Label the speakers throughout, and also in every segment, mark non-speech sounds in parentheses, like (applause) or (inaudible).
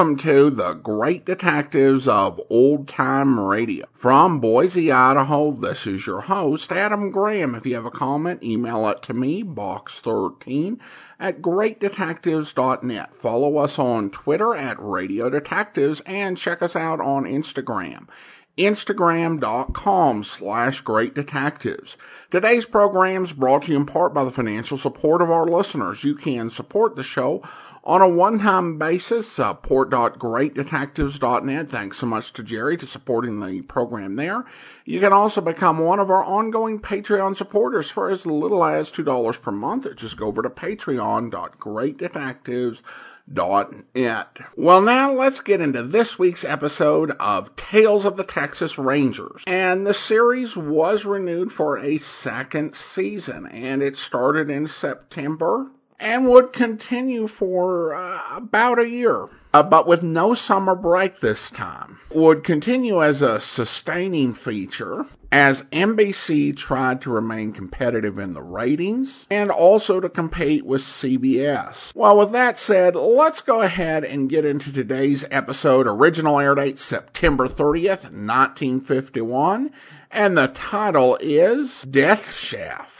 Speaker 1: welcome to the Great Detectives of Old Time Radio. From Boise, Idaho, this is your host, Adam Graham. If you have a comment, email it to me, box13 at greatdetectives.net. Follow us on Twitter at Radio Detectives and check us out on Instagram. Instagram.com slash Great Detectives. Today's program is brought to you in part by the financial support of our listeners. You can support the show on a one-time basis, uh, support.greatdetectives.net. Thanks so much to Jerry to supporting the program there. You can also become one of our ongoing Patreon supporters for as little as $2 per month. Just go over to patreon.greatdetectives.net. Well, now let's get into this week's episode of Tales of the Texas Rangers. And the series was renewed for a second season, and it started in September and would continue for uh, about a year. Uh, but with no summer break this time, would continue as a sustaining feature as NBC tried to remain competitive in the ratings and also to compete with CBS. Well, with that said, let's go ahead and get into today's episode. Original air date September 30th, 1951, and the title is Death Shaft.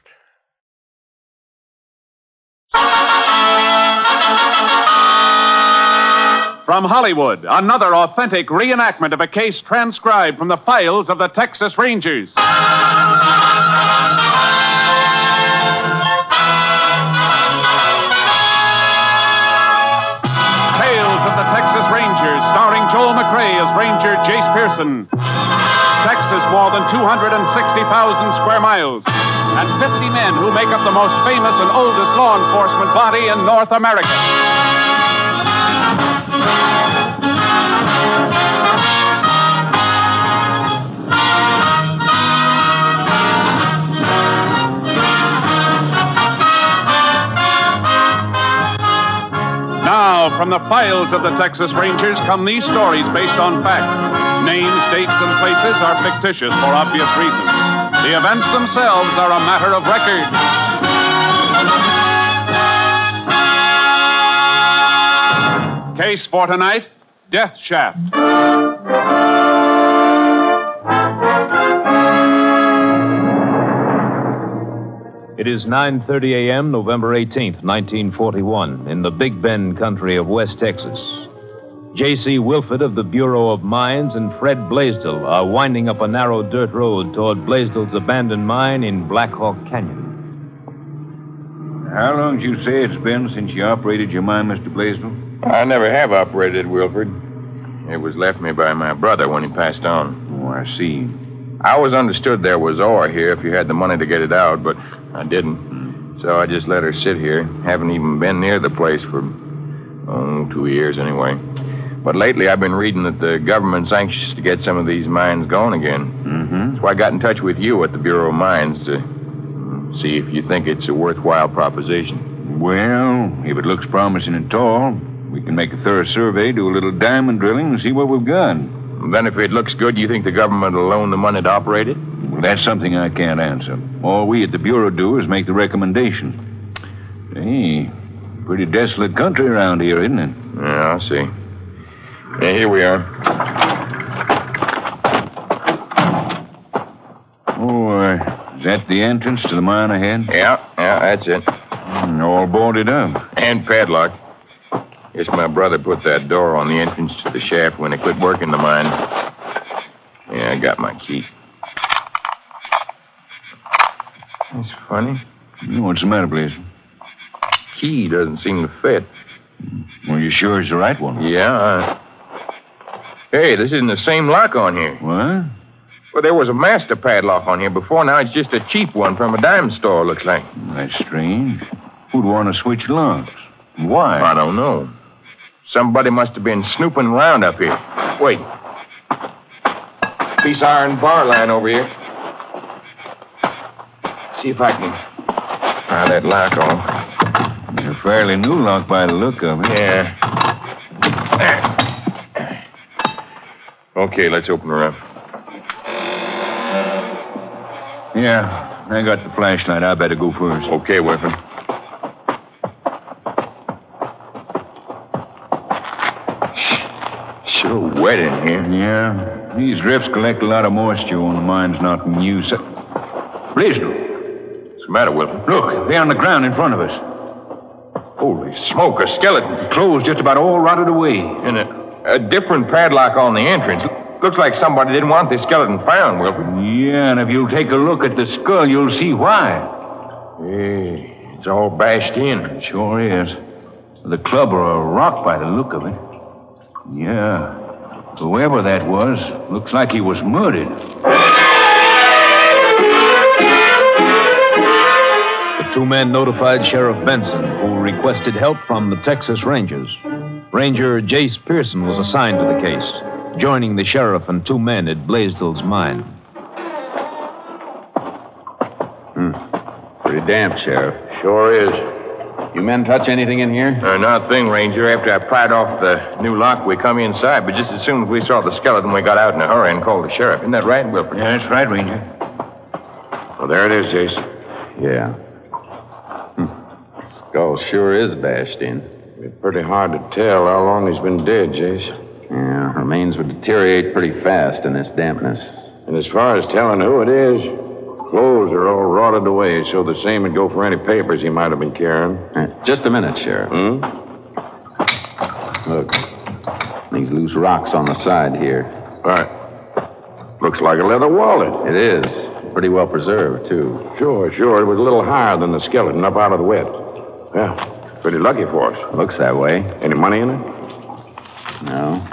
Speaker 2: From Hollywood, another authentic reenactment of a case transcribed from the files of the Texas Rangers. Tales of the Texas Rangers, starring Joel McCrea as Ranger Jace Pearson. Texas, more than 260,000 square miles, and 50 men who make up the most famous and oldest law enforcement body in North America. Now, from the files of the Texas Rangers come these stories based on fact. Names, dates, and places are fictitious for obvious reasons. The events themselves are a matter of record. Case for tonight Death Shaft.
Speaker 3: It is 9:30 a.m., November 18th, 1941, in the Big Bend country of West Texas. J.C. Wilford of the Bureau of Mines and Fred Blaisdell are winding up a narrow dirt road toward Blaisdell's abandoned mine in Black Hawk Canyon.
Speaker 4: How long do you say it's been since you operated your mine, Mr. Blaisdell?
Speaker 5: I never have operated, Wilford. It was left me by my brother when he passed on.
Speaker 4: Oh, I see.
Speaker 5: I always understood there was ore here if you had the money to get it out, but I didn't. So I just let her sit here. Haven't even been near the place for, oh, two years anyway. But lately I've been reading that the government's anxious to get some of these mines going again.
Speaker 4: Mm-hmm.
Speaker 5: So I got in touch with you at the Bureau of Mines to see if you think it's a worthwhile proposition.
Speaker 4: Well, if it looks promising at all, we can make a thorough survey, do a little diamond drilling, and see what we've got.
Speaker 5: Then if it looks good, you think the government will loan the money to operate it?
Speaker 4: Well, that's something I can't answer. All we at the Bureau do is make the recommendation. Hey, pretty desolate country around here, isn't it?
Speaker 5: Yeah, I see. Yeah, here we are.
Speaker 4: Oh, uh, is that the entrance to the mine ahead?
Speaker 5: Yeah, yeah, that's it.
Speaker 4: Mm, all boarded up.
Speaker 5: And padlocked. Guess my brother put that door on the entrance to the shaft when he quit working the mine. Yeah, I got my key. That's funny.
Speaker 4: What's the matter, Blaze?
Speaker 5: Key doesn't seem to fit.
Speaker 4: Well, you sure it's the right one?
Speaker 5: Yeah. I... Hey, this isn't the same lock on here.
Speaker 4: What?
Speaker 5: Well, there was a master padlock on here before. Now it's just a cheap one from a dime store, looks like.
Speaker 4: That's strange. Who'd want to switch locks? Why?
Speaker 5: I don't know. Somebody must have been snooping around up here. Wait. Piece of iron bar line over here. See if I can pry that lock off.
Speaker 4: It's a fairly new lock by the look of it.
Speaker 5: Yeah. There. Okay, let's open her up.
Speaker 4: Yeah, I got the flashlight. I better go first.
Speaker 5: Okay, Wilford. sure wet in here.
Speaker 4: Yeah. These drifts collect a lot of moisture when the mine's not in use. Uh, Blaisdell,
Speaker 5: What's the matter, Wilford?
Speaker 4: look, they're on the ground in front of us.
Speaker 5: Holy smoke, a skeleton.
Speaker 4: Clothes just about all rotted away.
Speaker 5: And a, a different padlock on the entrance. Looks like somebody didn't want the skeleton found, Wilford.
Speaker 4: Yeah, and if you'll take a look at the skull, you'll see why.
Speaker 5: Hey, it's all bashed in.
Speaker 4: Sure is. The club or a rock by the look of it. Yeah. Whoever that was, looks like he was murdered.
Speaker 3: The two men notified Sheriff Benson, who requested help from the Texas Rangers. Ranger Jace Pearson was assigned to the case, joining the sheriff and two men at Blaisdell's mine. Hmm.
Speaker 6: Pretty damp, Sheriff.
Speaker 5: Sure is.
Speaker 6: You men touch anything in here?
Speaker 5: Uh, not a thing, Ranger. After I pried off the new lock, we come inside. But just as soon as we saw the skeleton, we got out in a hurry and called the sheriff. Isn't that right, Wilford?
Speaker 4: Yeah, that's right, Ranger.
Speaker 5: Well, there it is, Jason.
Speaker 6: Yeah. Hmm. Skull sure is bashed in.
Speaker 7: It's pretty hard to tell how long he's been dead, Jace.
Speaker 6: Yeah, remains would deteriorate pretty fast in this dampness.
Speaker 7: And as far as telling who it is, clothes are all rotted away, so the same would go for any papers he might have been carrying.
Speaker 6: Uh, just a minute, Sheriff.
Speaker 7: Hmm?
Speaker 6: Look. These loose rocks on the side here.
Speaker 7: Right. Looks like a leather wallet.
Speaker 6: It is. Pretty well preserved, too.
Speaker 7: Sure, sure. It was a little higher than the skeleton, up out of the wet. Yeah, pretty lucky for us.
Speaker 6: Looks that way.
Speaker 7: Any money in it?
Speaker 6: No.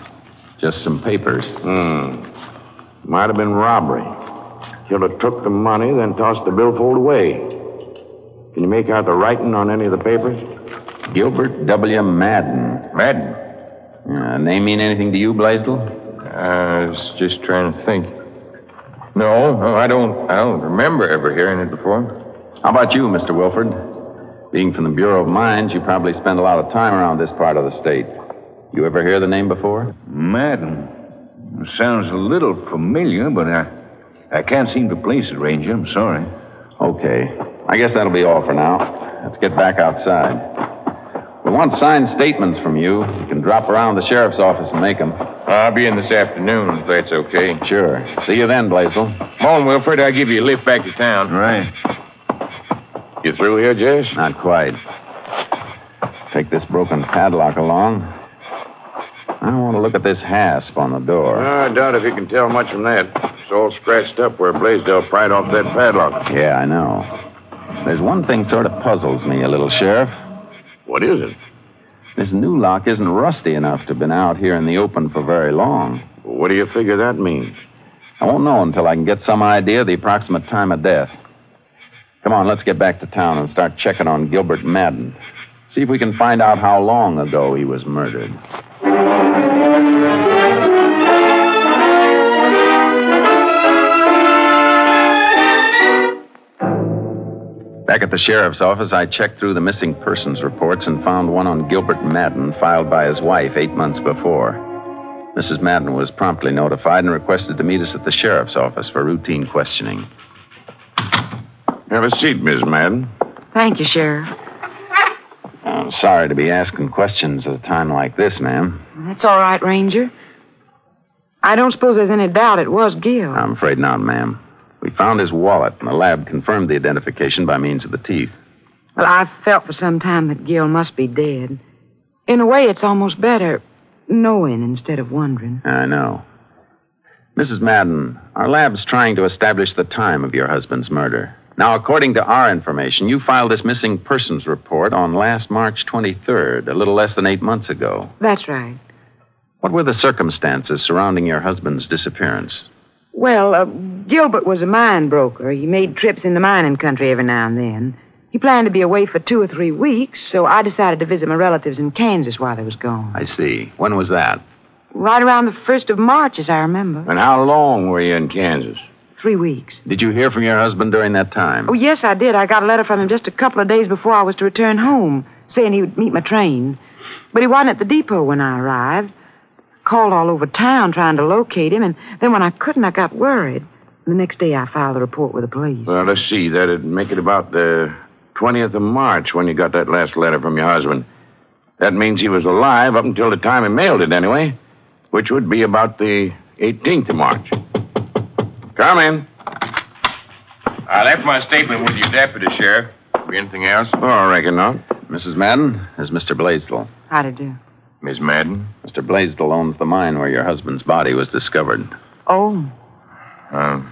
Speaker 6: Just some papers.
Speaker 7: Hmm. Might have been robbery. Killer took the money, then tossed the billfold away. Can you make out the writing on any of the papers?
Speaker 6: Gilbert W. Madden.
Speaker 5: Madden.
Speaker 6: Uh, name mean anything to you, Blaisdell?
Speaker 5: I was just trying to think. No, no, I don't. I don't remember ever hearing it before.
Speaker 6: How about you, Mr. Wilford? Being from the Bureau of Mines, you probably spend a lot of time around this part of the state. You ever hear the name before?
Speaker 4: Madden. Sounds a little familiar, but I, I can't seem to place it, Ranger. I'm sorry.
Speaker 6: Okay. I guess that'll be all for now. Let's get back outside. We want signed statements from you. You can drop around the sheriff's office and make them.
Speaker 5: I'll be in this afternoon, if that's okay.
Speaker 6: Sure. See you then, Blaisdell.
Speaker 5: Come on, Wilford. I'll give you a lift back to town.
Speaker 4: Right.
Speaker 7: You through here, Jace?
Speaker 6: Not quite. Take this broken padlock along. I want to look at this hasp on the door.
Speaker 7: I doubt if you can tell much from that. It's all scratched up where Blaisdell pried off that padlock.
Speaker 6: Yeah, I know. There's one thing sort of puzzles me a little, Sheriff.
Speaker 7: What is it?
Speaker 6: This new lock isn't rusty enough to have been out here in the open for very long.
Speaker 7: What do you figure that means?
Speaker 6: I won't know until I can get some idea of the approximate time of death. Come on, let's get back to town and start checking on Gilbert Madden. See if we can find out how long ago he was murdered. Back at the sheriff's office, I checked through the missing persons reports and found one on Gilbert Madden filed by his wife eight months before. Mrs. Madden was promptly notified and requested to meet us at the sheriff's office for routine questioning.
Speaker 7: Have a seat, Miss Madden.
Speaker 8: Thank you, Sheriff.
Speaker 6: I'm sorry to be asking questions at a time like this, ma'am.
Speaker 8: That's all right, Ranger. I don't suppose there's any doubt it was Gil.
Speaker 6: I'm afraid not, ma'am. We found his wallet, and the lab confirmed the identification by means of the teeth.
Speaker 8: Well, I've felt for some time that Gil must be dead. In a way, it's almost better knowing instead of wondering.
Speaker 6: I know. Mrs. Madden, our lab's trying to establish the time of your husband's murder. Now, according to our information, you filed this missing persons report on last March 23rd, a little less than eight months ago.
Speaker 8: That's right.
Speaker 6: What were the circumstances surrounding your husband's disappearance?
Speaker 8: Well, uh, Gilbert was a mine broker. He made trips in the mining country every now and then. He planned to be away for two or three weeks, so I decided to visit my relatives in Kansas while he was gone.
Speaker 6: I see. When was that?
Speaker 8: Right around the first of March, as I remember.
Speaker 7: And how long were you in Kansas?
Speaker 8: Three weeks.
Speaker 6: Did you hear from your husband during that time?
Speaker 8: Oh, yes, I did. I got a letter from him just a couple of days before I was to return home, saying he would meet my train. But he wasn't at the depot when I arrived. Called all over town trying to locate him, and then when I couldn't, I got worried. The next day, I filed a report with the police.
Speaker 7: Well, let's see. That'd make it about the 20th of March when you got that last letter from your husband. That means he was alive up until the time he mailed it, anyway. which would be about the 18th of March. Come in.
Speaker 5: I left my statement with your deputy, Sheriff. Anything else?
Speaker 7: Oh, I reckon not.
Speaker 6: Mrs. Madden is Mr. Blaisdell.
Speaker 8: How'd it do?
Speaker 5: Miss Madden?
Speaker 6: Mr. Blaisdell owns the mine where your husband's body was discovered.
Speaker 8: Oh,
Speaker 5: I'm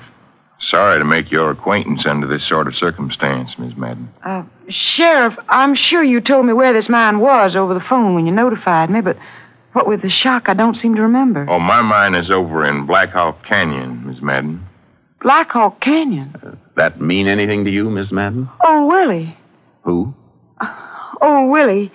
Speaker 5: sorry to make your acquaintance under this sort of circumstance, Miss Madden.
Speaker 8: uh, Sheriff, I'm sure you told me where this mine was over the phone when you notified me, but what with the shock, I don't seem to remember.
Speaker 5: Oh, my mine is over in Black Hawk Canyon, Miss Madden.
Speaker 8: Black Hawk Canyon.
Speaker 6: Uh, that mean anything to you, Miss Madden?
Speaker 8: Oh, Willie.
Speaker 6: Who?
Speaker 8: Uh, oh, Willie.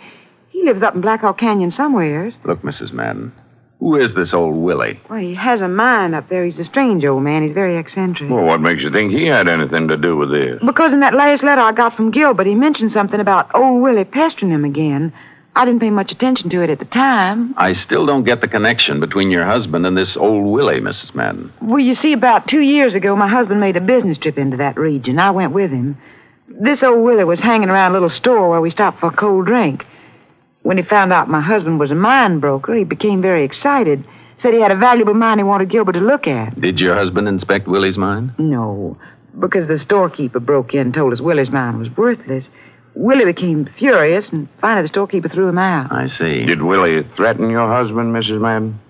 Speaker 8: He lives up in Black Hawk Canyon somewheres.
Speaker 6: Look, Mrs. Madden. Who is this old Willie?
Speaker 8: Well, he has a mine up there. He's a strange old man. He's very eccentric.
Speaker 7: Well, what makes you think he had anything to do with this?
Speaker 8: Because in that last letter I got from Gilbert, he mentioned something about old Willie pestering him again. I didn't pay much attention to it at the time.
Speaker 6: I still don't get the connection between your husband and this old Willie, Mrs. Madden.
Speaker 8: Well, you see, about two years ago, my husband made a business trip into that region. I went with him. This old Willie was hanging around a little store where we stopped for a cold drink. When he found out my husband was a mine broker, he became very excited. Said he had a valuable mine he wanted Gilbert to look at.
Speaker 6: Did your husband inspect Willie's mine?
Speaker 8: No, because the storekeeper broke in and told us Willie's mine was worthless. Willie became furious, and finally the storekeeper threw him out.
Speaker 6: I see.
Speaker 7: Did Willie threaten your husband, Mrs. Madden?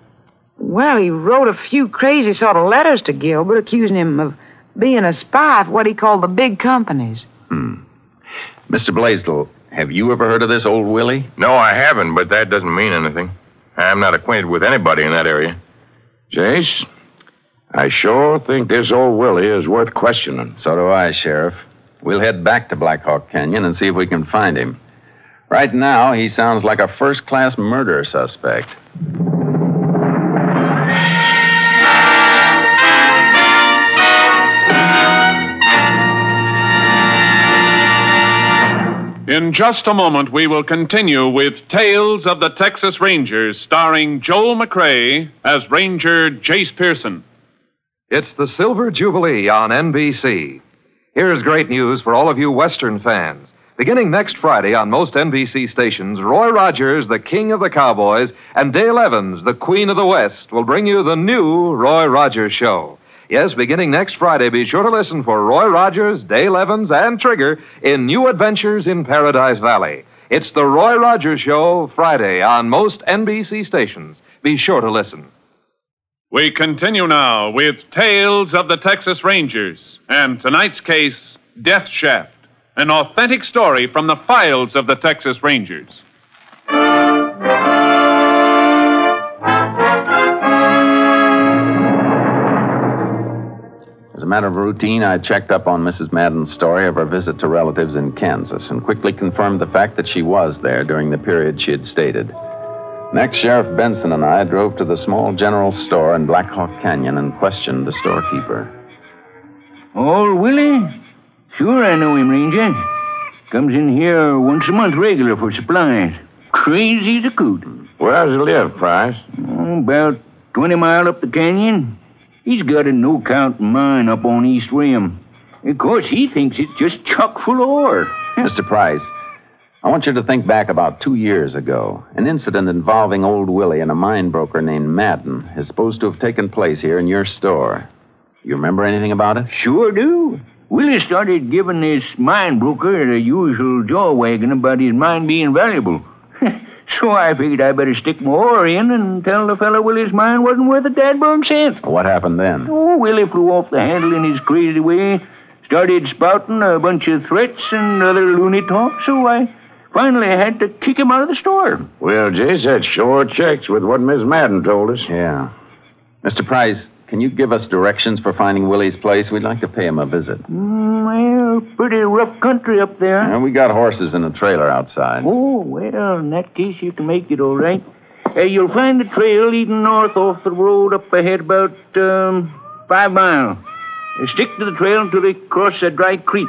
Speaker 8: Well, he wrote a few crazy sort of letters to Gilbert accusing him of being a spy for what he called the big companies. Hmm.
Speaker 6: Mr. Blaisdell, have you ever heard of this old Willie?
Speaker 5: No, I haven't, but that doesn't mean anything. I'm not acquainted with anybody in that area.
Speaker 7: Jace, I sure think this old Willie is worth questioning.
Speaker 6: So do I, Sheriff. We'll head back to Black Hawk Canyon and see if we can find him. Right now, he sounds like a first class murder suspect.
Speaker 2: In just a moment, we will continue with Tales of the Texas Rangers, starring Joel McCrea as Ranger Jace Pearson.
Speaker 9: It's the Silver Jubilee on NBC. Here's great news for all of you Western fans. Beginning next Friday on most NBC stations, Roy Rogers, the King of the Cowboys, and Dale Evans, the Queen of the West, will bring you the new Roy Rogers Show. Yes, beginning next Friday, be sure to listen for Roy Rogers, Dale Evans, and Trigger in New Adventures in Paradise Valley. It's the Roy Rogers Show, Friday, on most NBC stations. Be sure to listen.
Speaker 2: We continue now with Tales of the Texas Rangers, and tonight's case, Death Shaft, an authentic story from the files of the Texas Rangers.
Speaker 6: As a matter of routine, I checked up on Mrs. Madden's story of her visit to relatives in Kansas and quickly confirmed the fact that she was there during the period she had stated. Next, Sheriff Benson and I drove to the small general store in Black Hawk Canyon and questioned the storekeeper.
Speaker 10: Old Willie? Sure, I know him, Ranger. Comes in here once a month regular for supplies. Crazy as a coot.
Speaker 7: Where does he live, Price?
Speaker 10: Oh, about 20 mile up the canyon. He's got a no-count mine up on East Rim. Of course, he thinks it's just chock full of ore. (laughs)
Speaker 6: Mr. Price, I want you to think back about two years ago. An incident involving old Willie and a mine broker named Madden is supposed to have taken place here in your store. You remember anything about it?
Speaker 10: Sure do. Willie started giving this mine broker the usual jaw wagging about his mine being valuable. (laughs) so I figured I better stick my oar in and tell the fellow Willie's mine wasn't worth a dadburn cent.
Speaker 6: What happened then?
Speaker 10: Oh, Willie flew off the handle in his crazy way, started spouting a bunch of threats and other loony talk, so I finally I had to kick him out of the store.
Speaker 7: Well, Jace, that sure checks with what Miss Madden told us.
Speaker 6: Yeah. Mr. Price, can you give us directions for finding Willie's place? We'd like to pay him a visit.
Speaker 10: Mm, well, pretty rough country up there.
Speaker 6: Uh, we got horses in a trailer outside.
Speaker 10: Oh, well, in that case, you can make it all right. Uh, you'll find the trail leading north off the road up ahead about um, five miles. Uh, stick to the trail until they cross a dry creek.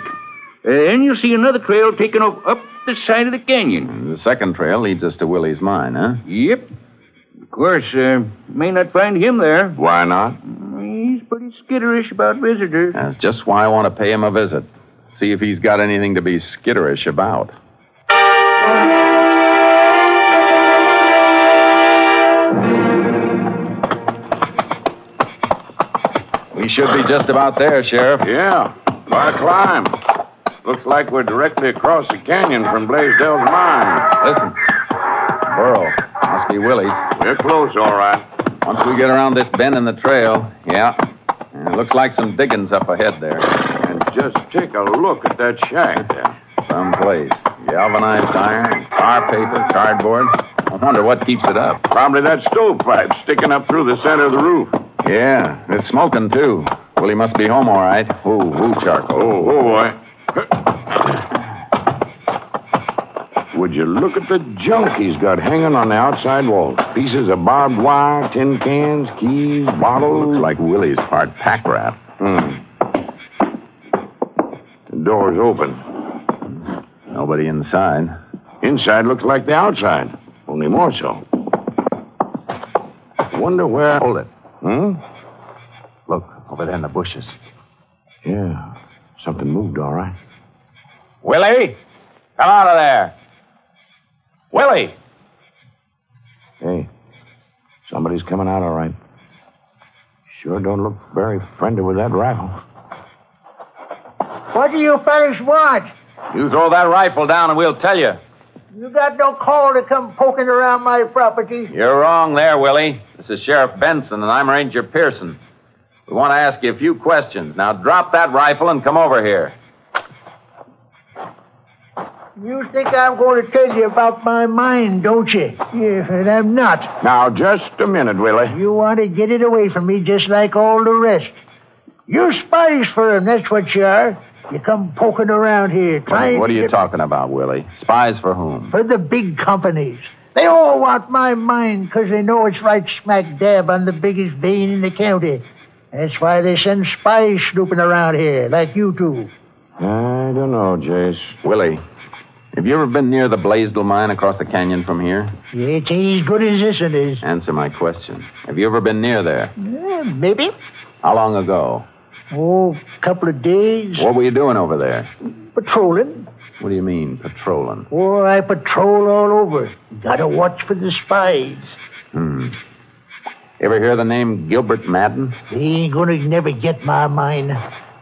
Speaker 10: Uh, then you'll see another trail taking off up the side of the canyon.
Speaker 6: The second trail leads us to Willie's mine, huh?
Speaker 10: Yep. Of course, uh, may not find him there.
Speaker 7: Why not?
Speaker 10: He's pretty skitterish about visitors.
Speaker 6: That's just why I want to pay him a visit. See if he's got anything to be skitterish about. We should be just about there, Sheriff.
Speaker 7: Yeah, quite a climb. Looks like we're directly across the canyon from Blaisdell's mine.
Speaker 6: Listen. Burro. Must be Willie's.
Speaker 7: We're close, all right.
Speaker 6: Once we get around this bend in the trail, yeah. It looks like some diggings up ahead there.
Speaker 7: And just take a look at that shack there.
Speaker 6: Someplace. Galvanized iron, tar paper, cardboard. I wonder what keeps it up.
Speaker 7: Probably that stovepipe sticking up through the center of the roof.
Speaker 6: Yeah, it's smoking, too. Willie must be home all right. Ooh, ooh, charcoal.
Speaker 7: Oh, oh, boy. Would you look at the junk he's got hanging on the outside wall? Pieces of barbed wire, tin cans, keys, bottles.
Speaker 6: Looks like Willie's part pack rat.
Speaker 7: Hmm. The door's open.
Speaker 6: Nobody inside.
Speaker 7: Inside looks like the outside, only more so. Wonder where.
Speaker 6: Hold it.
Speaker 7: Hmm?
Speaker 6: Look, over there in the bushes.
Speaker 7: Yeah. Something moved, all right.
Speaker 6: Willie? Come out of there. Willie!
Speaker 7: Hey, somebody's coming out, all right. Sure don't look very friendly with that rifle.
Speaker 11: What do you fellas want?
Speaker 6: You throw that rifle down and we'll tell you.
Speaker 11: You got no call to come poking around my property.
Speaker 6: You're wrong there, Willie. This is Sheriff Benson, and I'm Ranger Pearson. We want to ask you a few questions. Now drop that rifle and come over here.
Speaker 11: You think I'm going to tell you about my mind, don't you? Yeah, and I'm not.
Speaker 7: Now, just a minute, Willie.
Speaker 11: You want to get it away from me just like all the rest. You're spies for him, that's what you are. You come poking around here trying
Speaker 6: What are
Speaker 11: to
Speaker 6: you
Speaker 11: get-
Speaker 6: talking about, Willie? Spies for whom?
Speaker 11: For the big companies. They all want my mine because they know it's right smack dab on the biggest vein in the county. That's why they send spies snooping around here, like you two.
Speaker 7: I don't know, Jace.
Speaker 6: Willie, have you ever been near the Blaisdell mine across the canyon from here?
Speaker 11: It ain't as good as this one is.
Speaker 6: Answer my question. Have you ever been near there?
Speaker 11: Yeah, maybe.
Speaker 6: How long ago?
Speaker 11: Oh, a couple of days.
Speaker 6: What were you doing over there?
Speaker 11: Patrolling.
Speaker 6: What do you mean, patrolling?
Speaker 11: Oh, I patrol all over. Gotta watch for the spies.
Speaker 6: Hmm. Ever hear the name Gilbert Madden?
Speaker 11: He ain't gonna never get my mine.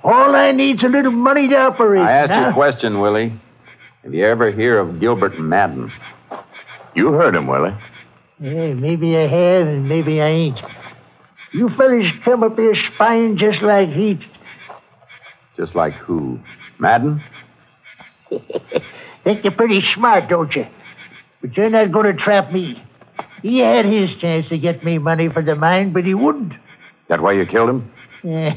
Speaker 11: All I need's a little money to operate.
Speaker 6: I asked you a question, Willie. Have you ever hear of Gilbert Madden?
Speaker 7: You heard him, Willie.
Speaker 11: Yeah, maybe I have and maybe I ain't. You fellas come up here spying just like he.
Speaker 6: Just like who? Madden? (laughs)
Speaker 11: Think you're pretty smart, don't you? But you're not going to trap me. He had his chance to get me money for the mine, but he wouldn't.
Speaker 7: That why you killed him? (laughs)
Speaker 11: Yeah,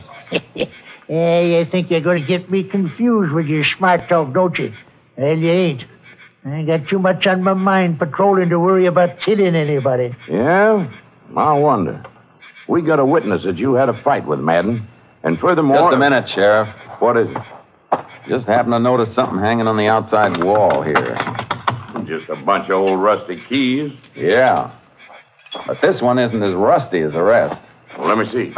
Speaker 11: yeah you think you're going to get me confused with your smart talk, don't you? Well, you ain't. I ain't got too much on my mind patrolling to worry about killing anybody.
Speaker 7: Yeah? I wonder. We got a witness that you had a fight with Madden. And furthermore.
Speaker 6: Just a minute, Sheriff.
Speaker 7: What is it?
Speaker 6: Just happened to notice something hanging on the outside wall here.
Speaker 7: Just a bunch of old rusty keys.
Speaker 6: Yeah. But this one isn't as rusty as the rest.
Speaker 7: Well, let me see.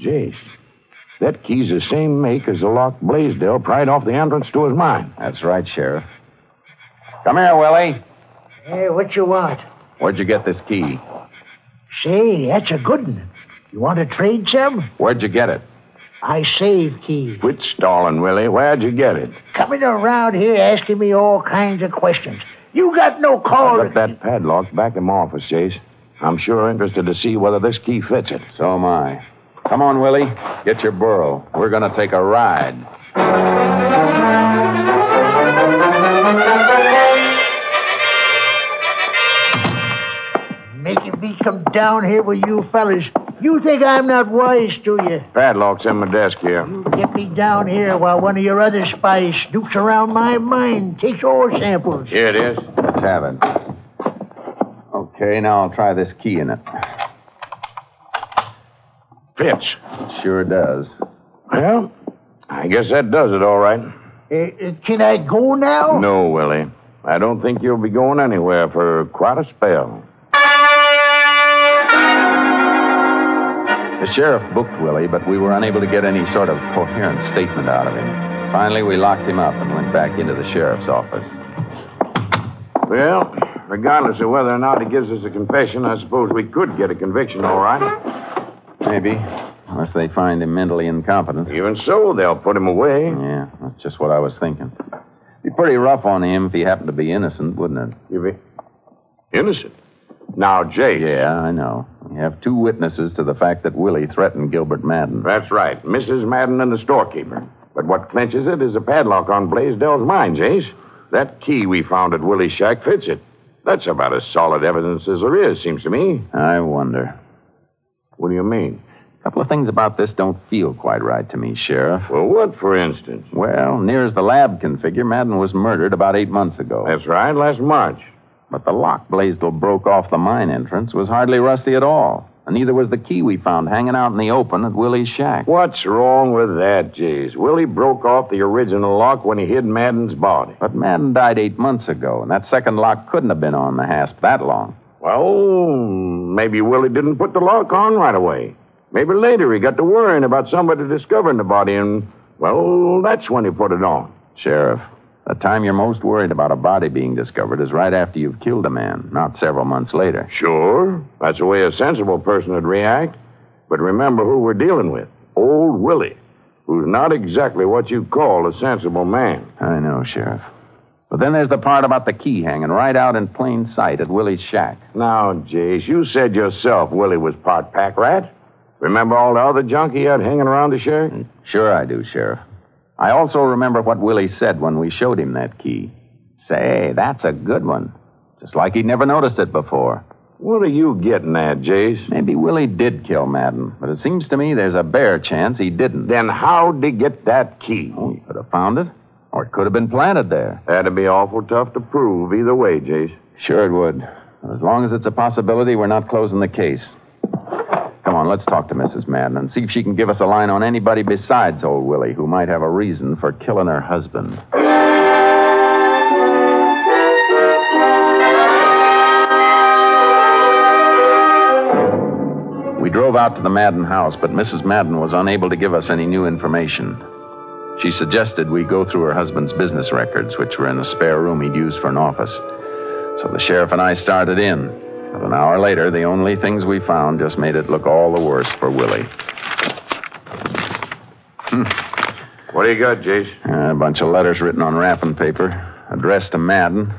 Speaker 7: Jace, that key's the same make as the lock Blaisdell pried off the entrance to his mine.
Speaker 6: That's right, Sheriff. Come here, Willie.
Speaker 11: Hey, what you want?
Speaker 6: Where'd you get this key?
Speaker 11: Say, that's a good one. You want to trade some?
Speaker 6: Where'd you get it?
Speaker 11: I save keys.
Speaker 7: Quit stalling, Willie. Where'd you get it?
Speaker 11: Coming around here asking me all kinds of questions. You got no call.
Speaker 7: I got that padlock back in my office, Jace. I'm sure interested to see whether this key fits it.
Speaker 6: So am I. Come on, Willie. Get your burro. We're going to take a ride.
Speaker 11: Making me come down here with you fellas. You think I'm not wise, do you?
Speaker 7: Padlock's in my desk here.
Speaker 11: Get me down here while one of your other spies snoops around my mine, takes ore samples.
Speaker 7: Here it is.
Speaker 6: Let's have it. Okay, now I'll try this key in it.
Speaker 7: Fits.
Speaker 6: It sure does.
Speaker 7: Well, I guess that does it all right.
Speaker 11: Uh, uh, can I go now?
Speaker 7: No, Willie. I don't think you'll be going anywhere for quite a spell.
Speaker 6: The sheriff booked Willie, but we were unable to get any sort of coherent statement out of him. Finally, we locked him up and went back into the sheriff's office.
Speaker 7: Well, regardless of whether or not he gives us a confession, I suppose we could get a conviction, all right.
Speaker 6: Maybe. Unless they find him mentally incompetent.
Speaker 7: Even so, they'll put him away.
Speaker 6: Yeah, that's just what I was thinking. Be pretty rough on him if he happened to be innocent, wouldn't it?
Speaker 7: You be innocent? Now, Jay.
Speaker 6: Yeah, I know. We have two witnesses to the fact that Willie threatened Gilbert Madden.
Speaker 7: That's right. Mrs. Madden and the storekeeper. But what clinches it is a padlock on Blaisdell's mind, Jace. That key we found at Willie's shack fits it. That's about as solid evidence as there is, seems to me.
Speaker 6: I wonder.
Speaker 7: What do you mean?
Speaker 6: A couple of things about this don't feel quite right to me, Sheriff.
Speaker 7: Well, what, for instance?
Speaker 6: Well, near as the lab can figure, Madden was murdered about eight months ago.
Speaker 7: That's right, last March.
Speaker 6: But the lock Blaisdell broke off the mine entrance was hardly rusty at all. And neither was the key we found hanging out in the open at Willie's shack.
Speaker 7: What's wrong with that, Jace? Willie broke off the original lock when he hid Madden's body.
Speaker 6: But Madden died eight months ago, and that second lock couldn't have been on the hasp that long.
Speaker 7: Well, maybe Willie didn't put the lock on right away. Maybe later he got to worrying about somebody discovering the body, and, well, that's when he put it on.
Speaker 6: Sheriff, the time you're most worried about a body being discovered is right after you've killed a man, not several months later.
Speaker 7: Sure. That's the way a sensible person would react. But remember who we're dealing with Old Willie, who's not exactly what you call a sensible man.
Speaker 6: I know, Sheriff. But then there's the part about the key hanging right out in plain sight at Willie's shack.
Speaker 7: Now, Jace, you said yourself Willie was part pack rat. Remember all the other junk he had hanging around the shack?
Speaker 6: Sure I do, Sheriff. I also remember what Willie said when we showed him that key. Say, that's a good one. Just like he'd never noticed it before.
Speaker 7: What are you getting at, Jace?
Speaker 6: Maybe Willie did kill Madden, but it seems to me there's a bare chance he didn't.
Speaker 7: Then how'd he get that key?
Speaker 6: Oh, he could have found it, or it could have been planted there.
Speaker 7: That'd be awful tough to prove either way, Jace.
Speaker 6: Sure it would. As long as it's a possibility, we're not closing the case. Come on, let's talk to Mrs. Madden and see if she can give us a line on anybody besides old Willie who might have a reason for killing her husband. We drove out to the Madden house, but Mrs. Madden was unable to give us any new information. She suggested we go through her husband's business records, which were in a spare room he'd used for an office. So the sheriff and I started in. But an hour later, the only things we found just made it look all the worse for Willie.
Speaker 7: Hmm. What do you got, Jace?
Speaker 6: A bunch of letters written on wrapping paper, addressed to Madden.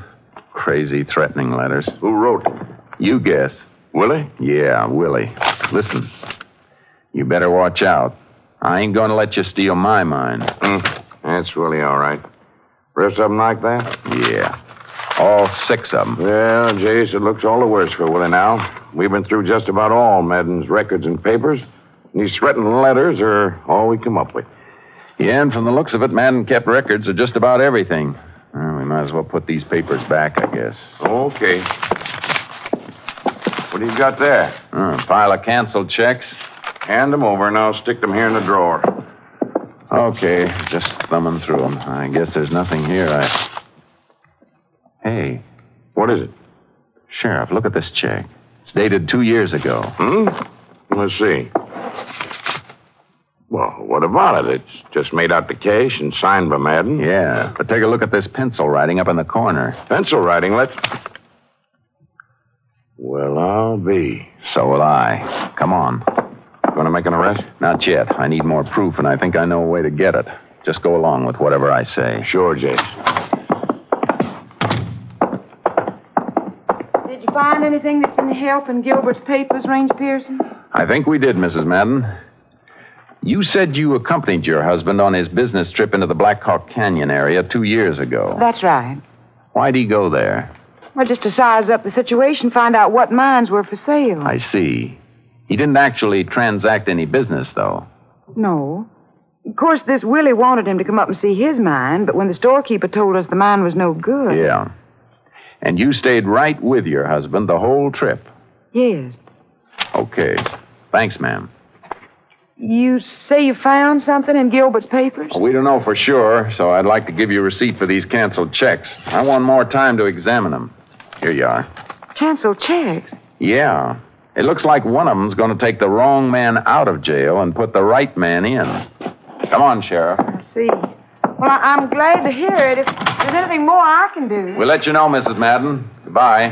Speaker 6: Crazy, threatening letters.
Speaker 7: Who wrote them?
Speaker 6: You guess.
Speaker 7: Willie?
Speaker 6: Yeah, Willie. Listen, you better watch out. I ain't going to let you steal my mind.
Speaker 7: Mm, that's Willie, all right. Rest of them like that?
Speaker 6: Yeah. All six of them.
Speaker 7: Well, Jace, it looks all the worse for Willie now. We've been through just about all Madden's records and papers. And these threatening letters are all we come up with.
Speaker 6: Yeah, and from the looks of it, Madden kept records of just about everything. Well, we might as well put these papers back, I guess.
Speaker 7: Okay. What do you got there?
Speaker 6: Uh, pile of canceled checks.
Speaker 7: Hand them over, and I'll stick them here in the drawer.
Speaker 6: Okay, just thumbing through them. I guess there's nothing here. I. Hey.
Speaker 7: What is it?
Speaker 6: Sheriff, look at this check. It's dated two years ago.
Speaker 7: Hmm? Let's see. Well, what about it? It's just made out to cash and signed by Madden.
Speaker 6: Yeah, but take a look at this pencil writing up in the corner.
Speaker 7: Pencil writing, let's. Well, I'll be.
Speaker 6: So will I. Come on.
Speaker 7: Going to make an arrest?
Speaker 6: Not yet. I need more proof, and I think I know a way to get it. Just go along with whatever I say.
Speaker 7: Sure, Jace.
Speaker 8: Did you find anything that's any help in Gilbert's papers, Range Pearson?
Speaker 6: I think we did, Mrs. Madden. You said you accompanied your husband on his business trip into the Black Hawk Canyon area two years ago.
Speaker 8: That's right.
Speaker 6: Why'd he go there?
Speaker 8: Well, just to size up the situation, find out what mines were for sale.
Speaker 6: I see. He didn't actually transact any business, though.
Speaker 8: No. Of course, this Willie wanted him to come up and see his mine, but when the storekeeper told us the mine was no good.
Speaker 6: Yeah. And you stayed right with your husband the whole trip.
Speaker 8: Yes.
Speaker 6: Okay. Thanks, ma'am.
Speaker 8: You say you found something in Gilbert's papers?
Speaker 6: We don't know for sure, so I'd like to give you a receipt for these canceled checks. I want more time to examine them. Here you are.
Speaker 8: Canceled checks?
Speaker 6: Yeah. It looks like one of them's going to take the wrong man out of jail and put the right man in. Come on, Sheriff.
Speaker 8: I see. Well, I- I'm glad to hear it. If there's anything more I can do.
Speaker 6: We'll let you know, Mrs. Madden. Goodbye.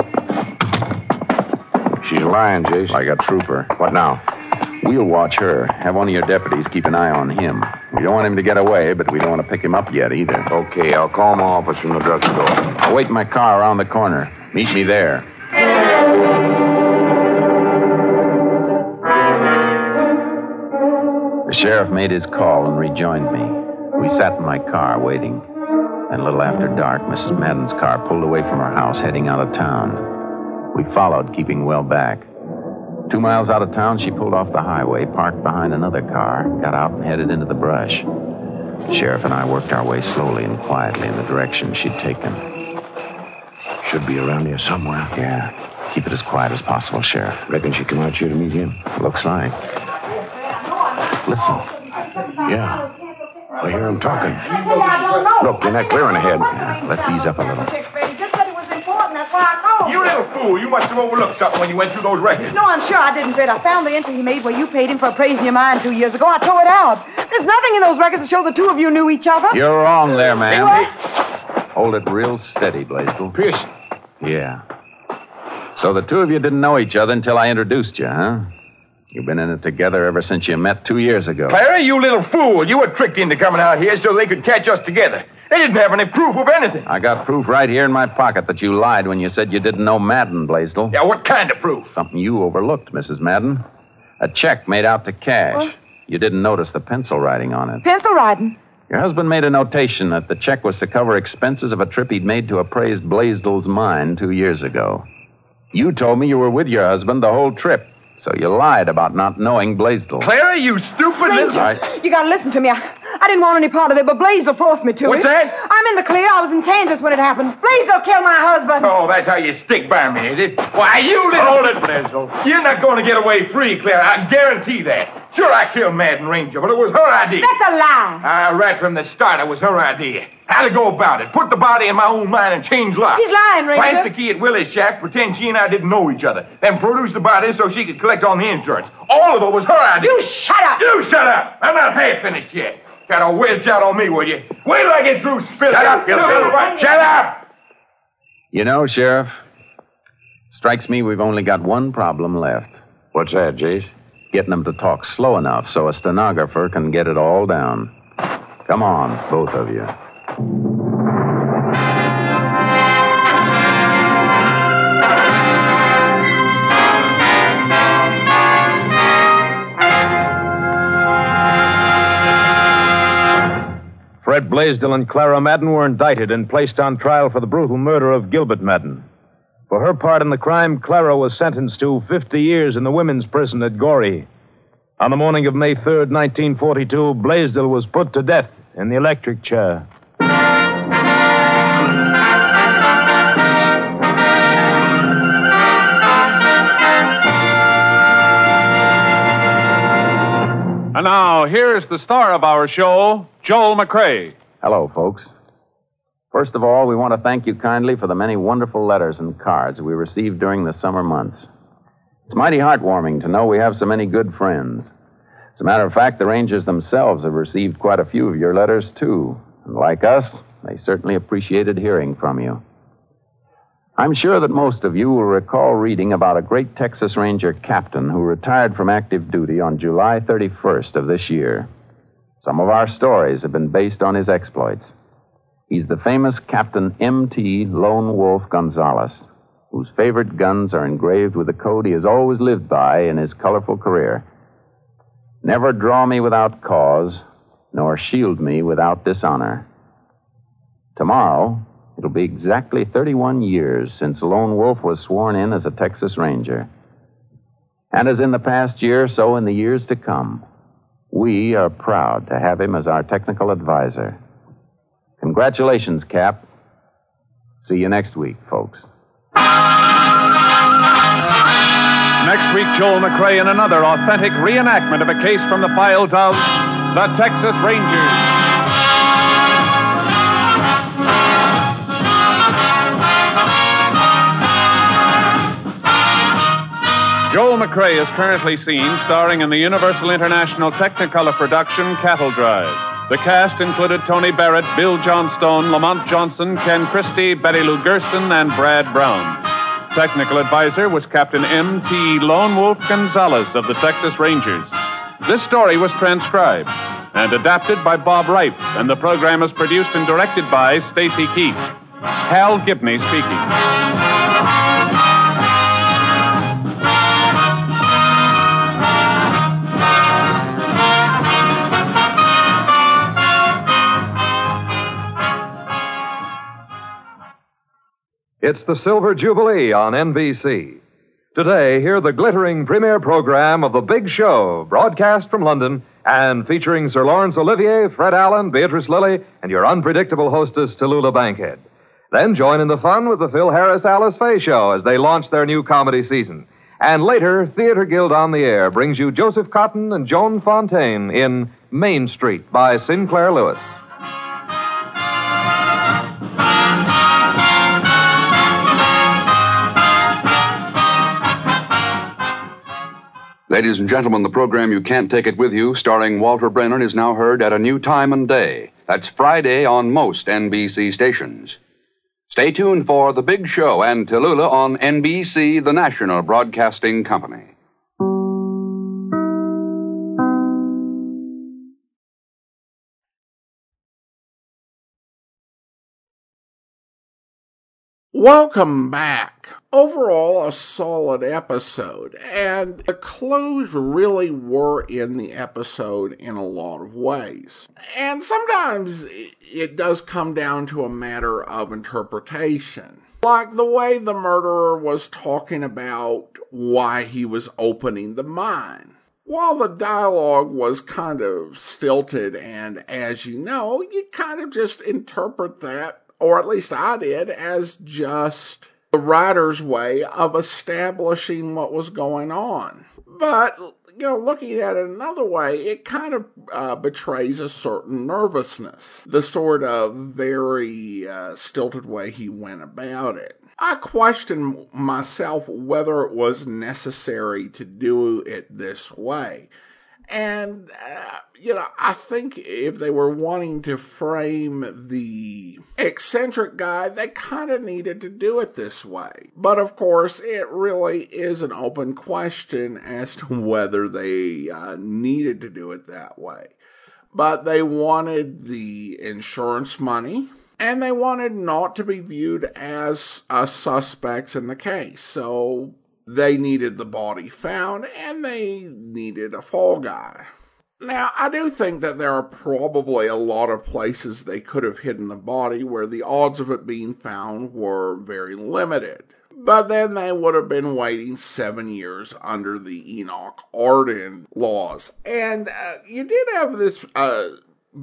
Speaker 7: She's lying, Jason.
Speaker 6: Like a trooper.
Speaker 7: What now?
Speaker 6: We'll watch her. Have one of your deputies keep an eye on him. We don't want him to get away, but we don't want to pick him up yet either.
Speaker 7: Okay, I'll call my office from the drugstore.
Speaker 6: I'll wait in my car around the corner. Meet me there. The sheriff made his call and rejoined me. We sat in my car waiting. And a little after dark, Mrs. Madden's car pulled away from her house, heading out of town. We followed, keeping well back. Two miles out of town, she pulled off the highway, parked behind another car, got out, and headed into the brush. The sheriff and I worked our way slowly and quietly in the direction she'd taken.
Speaker 7: Should be around here somewhere.
Speaker 6: Yeah. Keep it as quiet as possible, Sheriff.
Speaker 7: Reckon she come out here to meet him?
Speaker 6: Looks like. Listen.
Speaker 7: Yeah. I hear him talking.
Speaker 5: Look, you're not clearing ahead.
Speaker 6: Yeah, let's ease up a little.
Speaker 5: You little fool. You must have overlooked something when you went through those records.
Speaker 12: No, I'm sure I didn't, Fred. I found the entry he made where you paid him for appraising your mine two years ago. I tore it out. There's nothing in those records to show the two of you knew each other.
Speaker 6: You're wrong there, ma'am. Hold it real steady, Blaisdell.
Speaker 5: Pearson.
Speaker 6: Yeah. So the two of you didn't know each other until I introduced you, huh? You've been in it together ever since you met two years ago.
Speaker 5: Clara, you little fool. You were tricked into coming out here so they could catch us together. They didn't have any proof of anything.
Speaker 6: I got proof right here in my pocket that you lied when you said you didn't know Madden, Blaisdell.
Speaker 5: Yeah, what kind of proof?
Speaker 6: Something you overlooked, Mrs. Madden. A check made out to cash.
Speaker 12: What?
Speaker 6: You didn't notice the pencil writing on it.
Speaker 12: Pencil writing.
Speaker 6: Your husband made a notation that the check was to cover expenses of a trip he'd made to appraise Blaisdell's mine two years ago. You told me you were with your husband the whole trip, so you lied about not knowing Blaisdell.
Speaker 5: Clara, you stupid little...
Speaker 6: All right.
Speaker 12: You gotta listen to me. I, I didn't want any part of it, but Blaisdell forced me to
Speaker 5: What's
Speaker 12: it.
Speaker 5: that?
Speaker 12: I'm in the clear. I was in Kansas when it happened. Blaisdell killed my husband.
Speaker 5: Oh, that's how you stick by me, is it? Why, you little... Hold it, Blaisdell. You're not going to get away free, Clara. I guarantee that. Sure, I killed Madden Ranger, but it was her idea.
Speaker 12: That's a lie.
Speaker 5: Ah, right from the start, it was her idea. How to go about it. Put the body in my own mine and change locks.
Speaker 12: He's lying, Ranger.
Speaker 5: Plant the key at Willie's shack, pretend she and I didn't know each other. Then produce the body so she could collect on the insurance. All of it was her idea.
Speaker 12: You shut up.
Speaker 5: You shut up. I'm not half finished yet. Got a wedge out on me, will you? Wait till I get through spilling.
Speaker 7: Shut up, you
Speaker 5: No,
Speaker 7: little-
Speaker 5: right. Shut up.
Speaker 6: You know, Sheriff, strikes me we've only got one problem left.
Speaker 7: What's that, Jace?
Speaker 6: Getting them to talk slow enough so a stenographer can get it all down. Come on, both of you.
Speaker 3: Fred Blaisdell and Clara Madden were indicted and placed on trial for the brutal murder of Gilbert Madden. For her part in the crime, Clara was sentenced to 50 years in the women's prison at Goree. On the morning of May 3rd, 1942, Blaisdell was put to death in the electric chair.
Speaker 2: And now, here's the star of our show, Joel McCrea.
Speaker 6: Hello, folks. First of all, we want to thank you kindly for the many wonderful letters and cards we received during the summer months. It's mighty heartwarming to know we have so many good friends. As a matter of fact, the Rangers themselves have received quite a few of your letters, too. And like us, they certainly appreciated hearing from you. I'm sure that most of you will recall reading about a great Texas Ranger captain who retired from active duty on July 31st of this year. Some of our stories have been based on his exploits. He's the famous Captain M.T. Lone Wolf Gonzaullas, whose favorite guns are engraved with the code he has always lived by in his colorful career. Never draw me without cause, nor shield me without dishonor. Tomorrow, it'll be exactly 31 years since Lone Wolf was sworn in as a Texas Ranger. And as in the past year, so in the years to come, we are proud to have him as our technical advisor. Congratulations, Cap. See you next week, folks.
Speaker 2: Next week, Joel McCrea in another authentic reenactment of a case from the files of the Texas Rangers. Joel McCrea is currently seen starring in the Universal International Technicolor production Cattle Drive. The cast included Tony Barrett, Bill Johnstone, Lamont Johnson, Ken Christie, Betty Lou Gerson, and Brad Brown. Technical advisor was Captain M.T. Lone Wolf Gonzaullas of the Texas Rangers. This story was transcribed and adapted by Bob Reif, and the program is produced and directed by Stacy Keach. Hal Gibney speaking.
Speaker 9: It's the Silver Jubilee on NBC. Today, hear the glittering premiere program of The Big Show, broadcast from London and featuring Sir Laurence Olivier, Fred Allen, Beatrice Lillie, and your unpredictable hostess, Tallulah Bankhead. Then join in the fun with the Phil Harris Alice Faye Show as they launch their new comedy season. And later, Theater Guild on the Air brings you Joseph Cotten and Joan Fontaine in Main Street by Sinclair Lewis.
Speaker 13: Ladies and gentlemen, the program You Can't Take It With You, starring Walter Brennan, is now heard at a new time and day. That's Friday on most NBC stations. Stay tuned for The Big Show and Tallulah on NBC, the national broadcasting company.
Speaker 1: Welcome back. Overall, a solid episode, and the clues really were in the episode in a lot of ways. And sometimes it does come down to a matter of interpretation. Like the way the murderer was talking about why he was opening the mine. While the dialogue was kind of stilted, and as you know, you kind of just interpret that or at least I did, as just the writer's way of establishing what was going on. But, you know, looking at it another way, it kind of uh, betrays a certain nervousness, the sort of very uh, stilted way he went about it. I question myself whether it was necessary to do it this way. And, uh, you know, I think if they were wanting to frame the eccentric guy, they kind of needed to do it this way. But of course, it really is an open question as to whether they uh, needed to do it that way. But they wanted the insurance money. And they wanted not to be viewed as uh, suspects in the case. So they needed the body found and they needed a fall guy. Now, I do think that there are probably a lot of places they could have hidden the body where the odds of it being found were very limited. But then they would have been waiting seven years under the Enoch Arden laws. And uh, you did have this uh,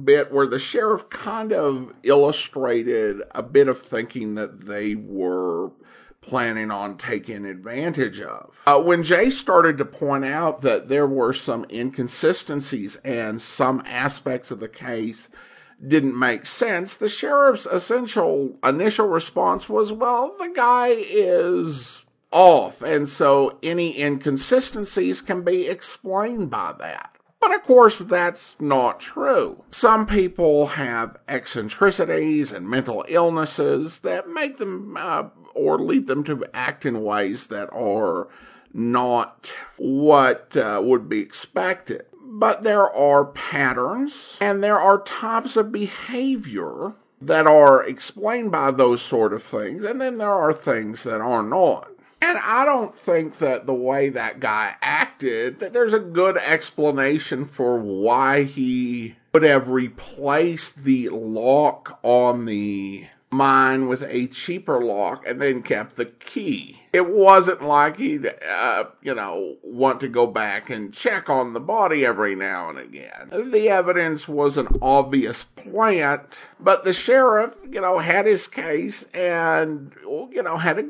Speaker 1: bit where the sheriff kind of illustrated a bit of thinking that they were planning on taking advantage of. Uh, when Jace started to point out that there were some inconsistencies and some aspects of the case didn't make sense, the sheriff's essential initial response was, well, the guy is off, and so any inconsistencies can be explained by that. But of course, that's not true. Some people have eccentricities and mental illnesses that make them uh, or lead them to act in ways that are not what uh, would be expected. But there are patterns and there are types of behavior that are explained by those sort of things, and then there are things that are not. And I don't think that the way that guy acted, that there's a good explanation for why he would have replaced the lock on the mine with a cheaper lock and then kept the key. It wasn't like he'd, uh, you know, want to go back and check on the body every now and again. The evidence was an obvious plant, but the sheriff, you know, had his case and, you know, had a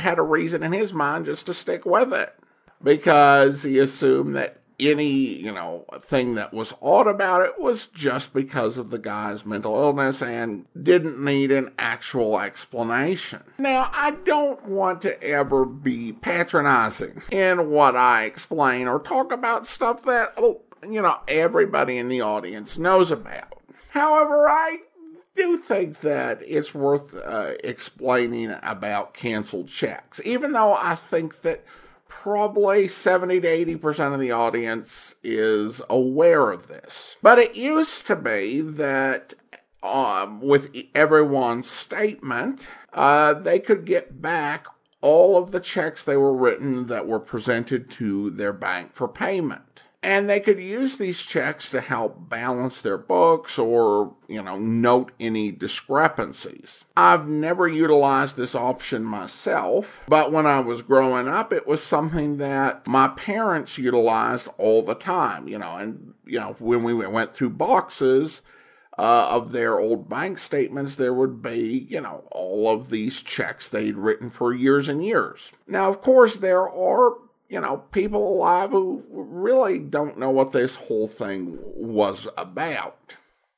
Speaker 1: had a reason in his mind just to stick with it because he assumed that any, you know, thing that was odd about it was just because of the guy's mental illness and didn't need an actual explanation. Now, I don't want to ever be patronizing in what I explain or talk about stuff that, oh, you know, everybody in the audience knows about. However, I do think that it's worth uh, explaining about canceled checks, even though I think that probably 70 to 80% of the audience is aware of this. But it used to be that um, with everyone's statement, uh, they could get back all of the checks they were written that were presented to their bank for payment. And they could use these checks to help balance their books or, you know, note any discrepancies. I've never utilized this option myself, but when I was growing up, it was something that my parents utilized all the time, you know, and, you know, when we went through boxes, uh, of their old bank statements, there would be, you know, all of these checks they'd written for years and years. Now, of course, there are you know, people alive who really don't know what this whole thing was about.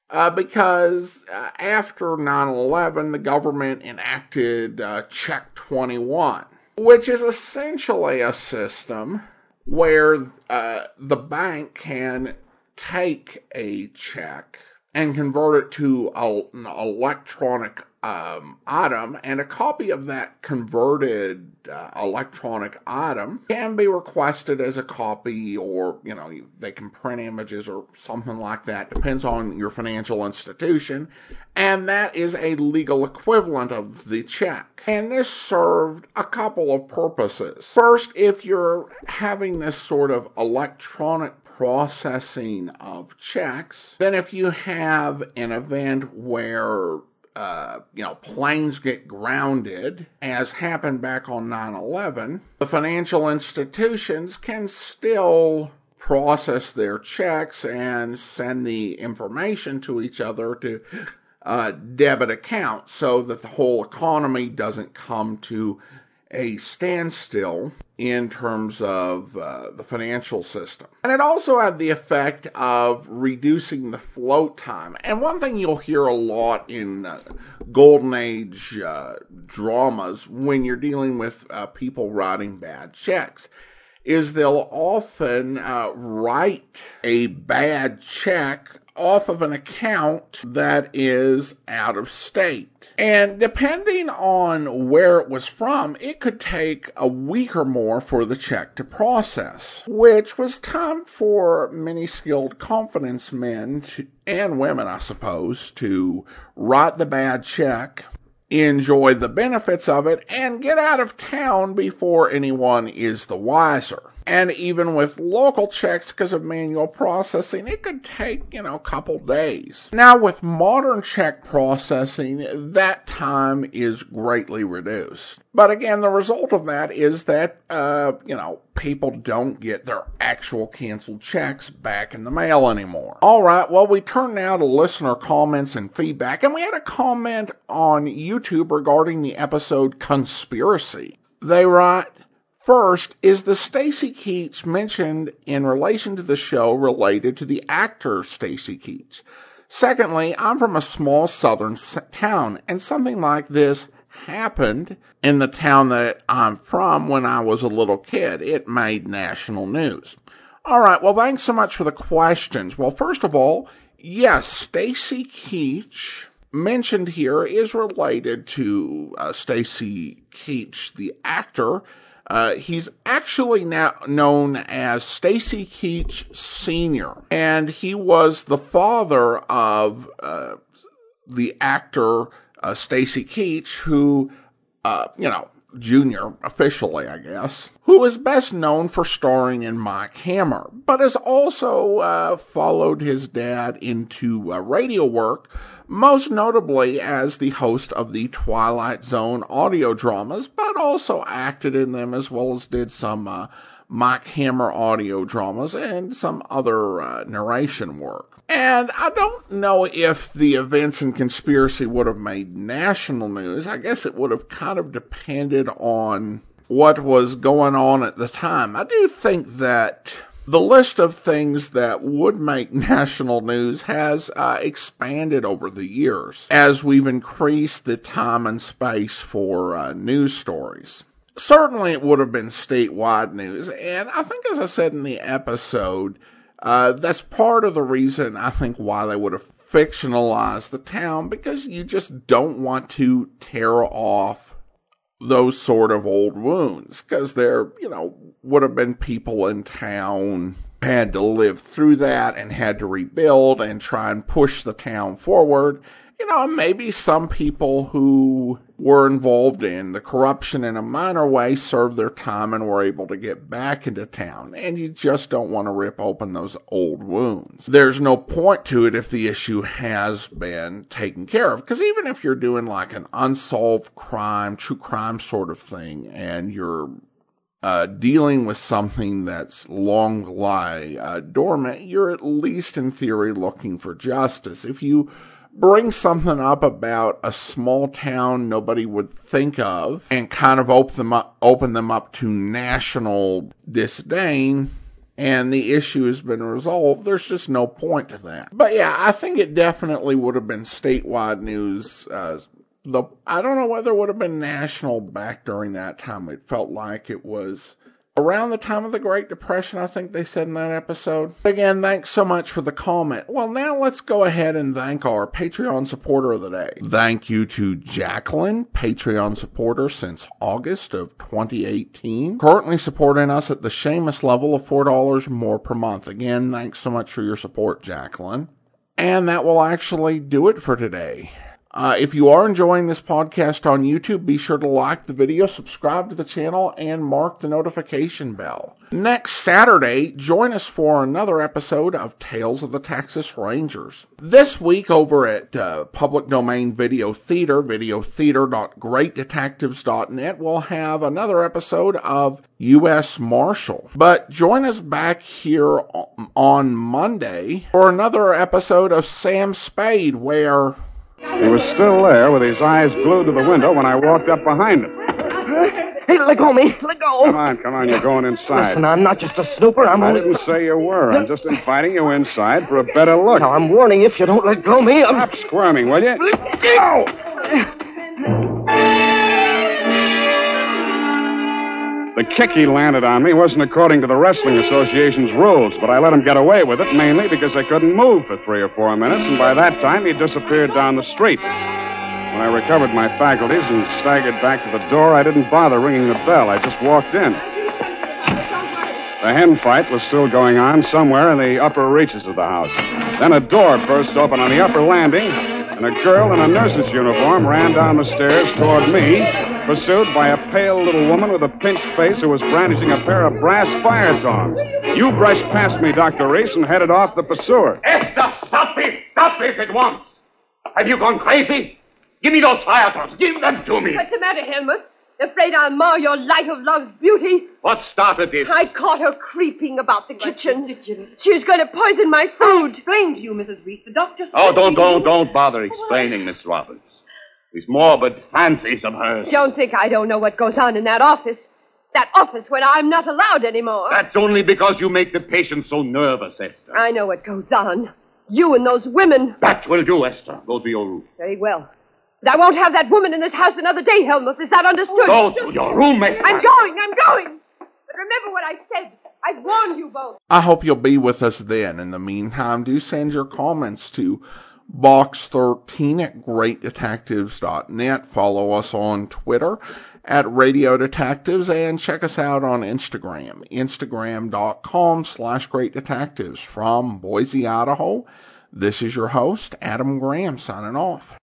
Speaker 1: Uh, because uh, after 9 11, the government enacted uh, Check 21, which is essentially a system where uh, the bank can take a check and convert it to a, an electronic um, item, and a copy of that converted uh, electronic item can be requested as a copy, or you know, they can print images or something like that. Depends on your financial institution, and that is a legal equivalent of the check. And this served a couple of purposes. First, if you're having this sort of electronic processing of checks, then if you have an event where uh, you know, planes get grounded, as happened back on 9 11, the financial institutions can still process their checks and send the information to each other to uh, debit accounts so that the whole economy doesn't come to a standstill in terms of uh, the financial system. And it also had the effect of reducing the float time. And one thing you'll hear a lot in uh, Golden Age uh, dramas when you're dealing with uh, people writing bad checks is they'll often uh, write a bad check off of an account that is out of state. And depending on where it was from, it could take a week or more for the check to process, which was time for many skilled confidence men to, and women, I suppose, to write the bad check, enjoy the benefits of it, and get out of town before anyone is the wiser. And even with local checks, because of manual processing, it could take, you know, a couple days. Now, with modern check processing, that time is greatly reduced. But again, the result of that is that, uh, you know, people don't get their actual canceled checks back in the mail anymore. All right, well, we turn now to listener comments and feedback, and we had a comment on YouTube regarding the episode Conspiracy. They write, First, is the Stacy Keach mentioned in relation to the show related to the actor Stacy Keach? Secondly, I'm from a small southern town, and something like this happened in the town that I'm from when I was a little kid. It made national news. All right, well, thanks so much for the questions. Well, first of all, yes, Stacy Keach mentioned here is related to uh, Stacy Keach, the actor uh, he's actually now known as Stacy Keach Sr., and he was the father of uh, the actor uh, Stacy Keach, who, uh, you know, Junior, officially, I guess, who is best known for starring in Mike Hammer, but has also uh, followed his dad into uh, radio work, most notably as the host of the Twilight Zone audio dramas, but also acted in them as well as did some uh, Mike Hammer audio dramas and some other uh, narration work. And I don't know if the events and conspiracy would have made national news. I guess it would have kind of depended on what was going on at the time. I do think that the list of things that would make (laughs) national news has uh, expanded over the years as we've increased the time and space for uh, news stories. Certainly, it would have been statewide news. And I think, as I said in the episode, uh, that's part of the reason I think why they would have fictionalized the town because you just don't want to tear off those sort of old wounds because there, you know, would have been people in town had to live through that and had to rebuild and try and push the town forward. You know, maybe some people who were involved in the corruption in a minor way served their time and were able to get back into town. And you just don't want to rip open those old wounds. There's no point to it if the issue has been taken care of. Because even if you're doing like an unsolved crime, true crime sort of thing, and you're uh, dealing with something that's long lie uh, dormant, you're at least in theory looking for justice. If you bring something up about a small town nobody would think of and kind of open them up, open them up to national disdain, and the issue has been resolved, there's just no point to that. But yeah, I think it definitely would have been statewide news. Uh, the I don't know whether it would have been national back during that time. It felt like it was around the time of the Great Depression, I think they said in that episode. Again, thanks so much for the comment. Well, now let's go ahead and thank our Patreon supporter of the day. Thank you to Jacqueline, Patreon supporter since August of 2018, currently supporting us at the Seamus level of $4 more per month. Again, thanks so much for your support, Jacqueline. And that will actually do it for today. Uh, if you are enjoying this podcast on YouTube, be sure to like the video, subscribe to the channel, and mark the notification bell. Next Saturday, join us for another episode of Tales of the Texas Rangers. This week over at uh, Public Domain Video Theater, videotheater.greatdetectives.net, we'll have another episode of U.S. Marshal. But join us back here on Monday for another episode of Sam Spade, where
Speaker 14: he was still there with his eyes glued to the window when I walked up behind him.
Speaker 15: Hey, let go of me. Let go.
Speaker 14: Come on, come on. You're going inside.
Speaker 15: Listen, I'm not just a snooper. I'm
Speaker 14: I
Speaker 15: only...
Speaker 14: didn't say you were. I'm just inviting you inside for a better look.
Speaker 15: Now, I'm warning you, if you don't let go of me, I'm...
Speaker 14: Stop squirming, will you? Go! The kick he landed on me wasn't according to the Wrestling Association's rules, but I let him get away with it mainly because I couldn't move for three or four minutes, and by that time he disappeared down the street. When I recovered my faculties and staggered back to the door, I didn't bother ringing the bell. I just walked in. The hen fight was still going on somewhere in the upper reaches of the house. Then a door burst open on the upper landing, and a girl in a nurse's uniform ran down the stairs toward me, pursued by a pale little woman with a pinched face who was brandishing a pair of brass fire tongs. You brushed past me, Dr. Reese, and headed off the pursuer.
Speaker 16: Esther, stop this! Stop this at once! Have you gone crazy? Give me those fire tongs. Give them to me.
Speaker 17: What's the matter, Helmut? Afraid I'll mar your light of love's beauty?
Speaker 16: What started this?
Speaker 17: I caught her creeping about the kitchen. She's going to poison my food.
Speaker 18: Explain to you, Mrs. Reese. The doctor.
Speaker 16: Oh, don't, don't, don't bother explaining, Miss Roberts. These morbid fancies of hers.
Speaker 17: Don't think I don't know what goes on in that office. That office where I'm not allowed anymore.
Speaker 16: That's only because you make the patient so nervous, Esther.
Speaker 17: I know what goes on. You and those women.
Speaker 16: That will do, Esther. Go to your room.
Speaker 17: Very well. But I won't have that woman in this house another day, Helmut. Is that understood?
Speaker 16: Go to your room, Esther.
Speaker 17: I'm going. I'm going. But remember what I said. I warned you both.
Speaker 1: I hope you'll be with us then. In the meantime, do send your comments to box13 at greatdetectives.net. Follow us on Twitter at Radio Detectives and check us out on Instagram, instagram.com slash great detectives. From Boise, Idaho, this is your host, Adam Graham, signing off.